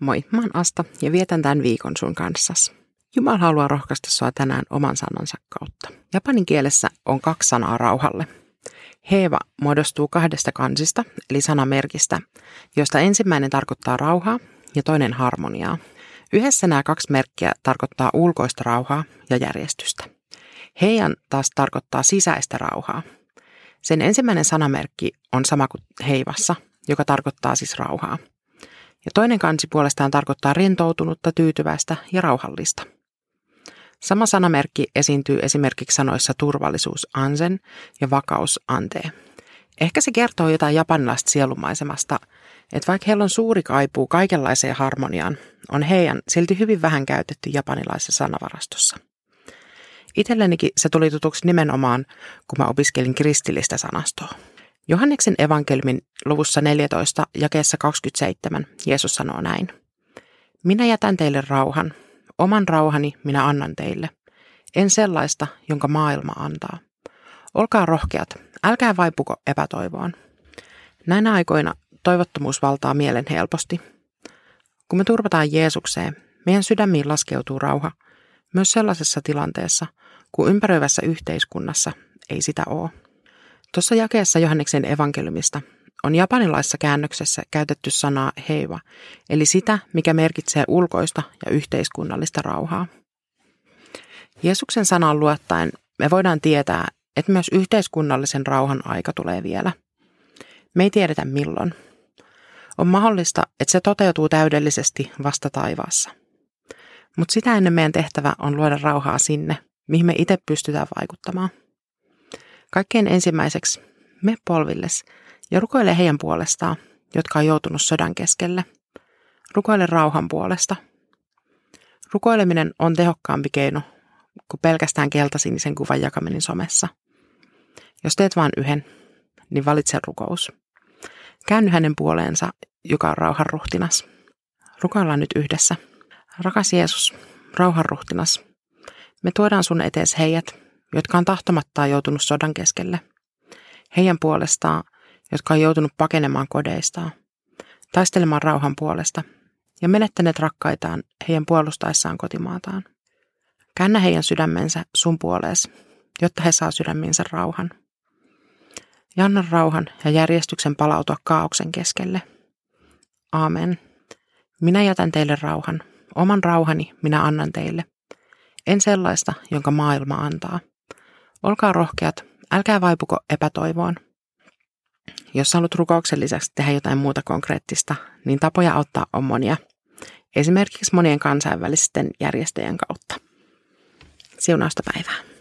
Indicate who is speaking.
Speaker 1: Moi, mä oon Asta ja vietän tämän viikon sun kanssas. Jumala haluaa rohkaista sua tänään oman sanansa kautta. Japanin kielessä on kaksi sanaa rauhalle. Heeva muodostuu kahdesta kansista, eli sanamerkistä, josta ensimmäinen tarkoittaa rauhaa ja toinen harmoniaa. Yhdessä nämä kaksi merkkiä tarkoittaa ulkoista rauhaa ja järjestystä. Heijan taas tarkoittaa sisäistä rauhaa. Sen ensimmäinen sanamerkki on sama kuin heivassa, joka tarkoittaa siis rauhaa. Ja toinen kansi puolestaan tarkoittaa rentoutunutta, tyytyväistä ja rauhallista. Sama sanamerkki esiintyy esimerkiksi sanoissa turvallisuus ansen ja vakaus antee. Ehkä se kertoo jotain japanilaista sielumaisemasta, että vaikka heillä on suuri kaipuu kaikenlaiseen harmoniaan, on heidän silti hyvin vähän käytetty japanilaisessa sanavarastossa. Itsellenikin se tuli tutuksi nimenomaan, kun mä opiskelin kristillistä sanastoa. Johanneksen evankelmin luvussa 14 jakeessa 27 Jeesus sanoo näin. Minä jätän teille rauhan, oman rauhani minä annan teille, en sellaista, jonka maailma antaa. Olkaa rohkeat, älkää vaipuko epätoivoon. Näinä aikoina toivottomuus valtaa mielen helposti. Kun me turvataan Jeesukseen, meidän sydämiin laskeutuu rauha, myös sellaisessa tilanteessa, kun ympäröivässä yhteiskunnassa ei sitä ole. Tuossa jakeessa Johanneksen evankeliumista on japanilaisessa käännöksessä käytetty sanaa heiva, eli sitä, mikä merkitsee ulkoista ja yhteiskunnallista rauhaa. Jeesuksen sanaan luottaen me voidaan tietää, että myös yhteiskunnallisen rauhan aika tulee vielä. Me ei tiedetä milloin. On mahdollista, että se toteutuu täydellisesti vasta taivaassa. Mutta sitä ennen meidän tehtävä on luoda rauhaa sinne, mihin me itse pystytään vaikuttamaan. Kaikkein ensimmäiseksi me polvilles ja rukoile heidän puolestaan, jotka on joutunut sodan keskelle. Rukoile rauhan puolesta. Rukoileminen on tehokkaampi keino kuin pelkästään keltasinisen kuvan jakaminen somessa. Jos teet vain yhden, niin valitse rukous. Käänny hänen puoleensa, joka on rauhan ruhtinas. Rukoillaan nyt yhdessä. Rakas Jeesus, rauhan ruhtinas, me tuodaan sun etees heidät, jotka on tahtomattaan joutunut sodan keskelle. Heidän puolestaan, jotka on joutunut pakenemaan kodeistaan, taistelemaan rauhan puolesta ja menettäneet rakkaitaan heidän puolustaessaan kotimaataan. Käännä heidän sydämensä sun puolees, jotta he saa sydäminsä rauhan. Ja anna rauhan ja järjestyksen palautua kaauksen keskelle. Aamen. Minä jätän teille rauhan. Oman rauhani minä annan teille. En sellaista, jonka maailma antaa. Olkaa rohkeat, älkää vaipuko epätoivoon. Jos haluat rukouksen lisäksi tehdä jotain muuta konkreettista, niin tapoja auttaa on monia. Esimerkiksi monien kansainvälisten järjestöjen kautta. Siunausta päivää.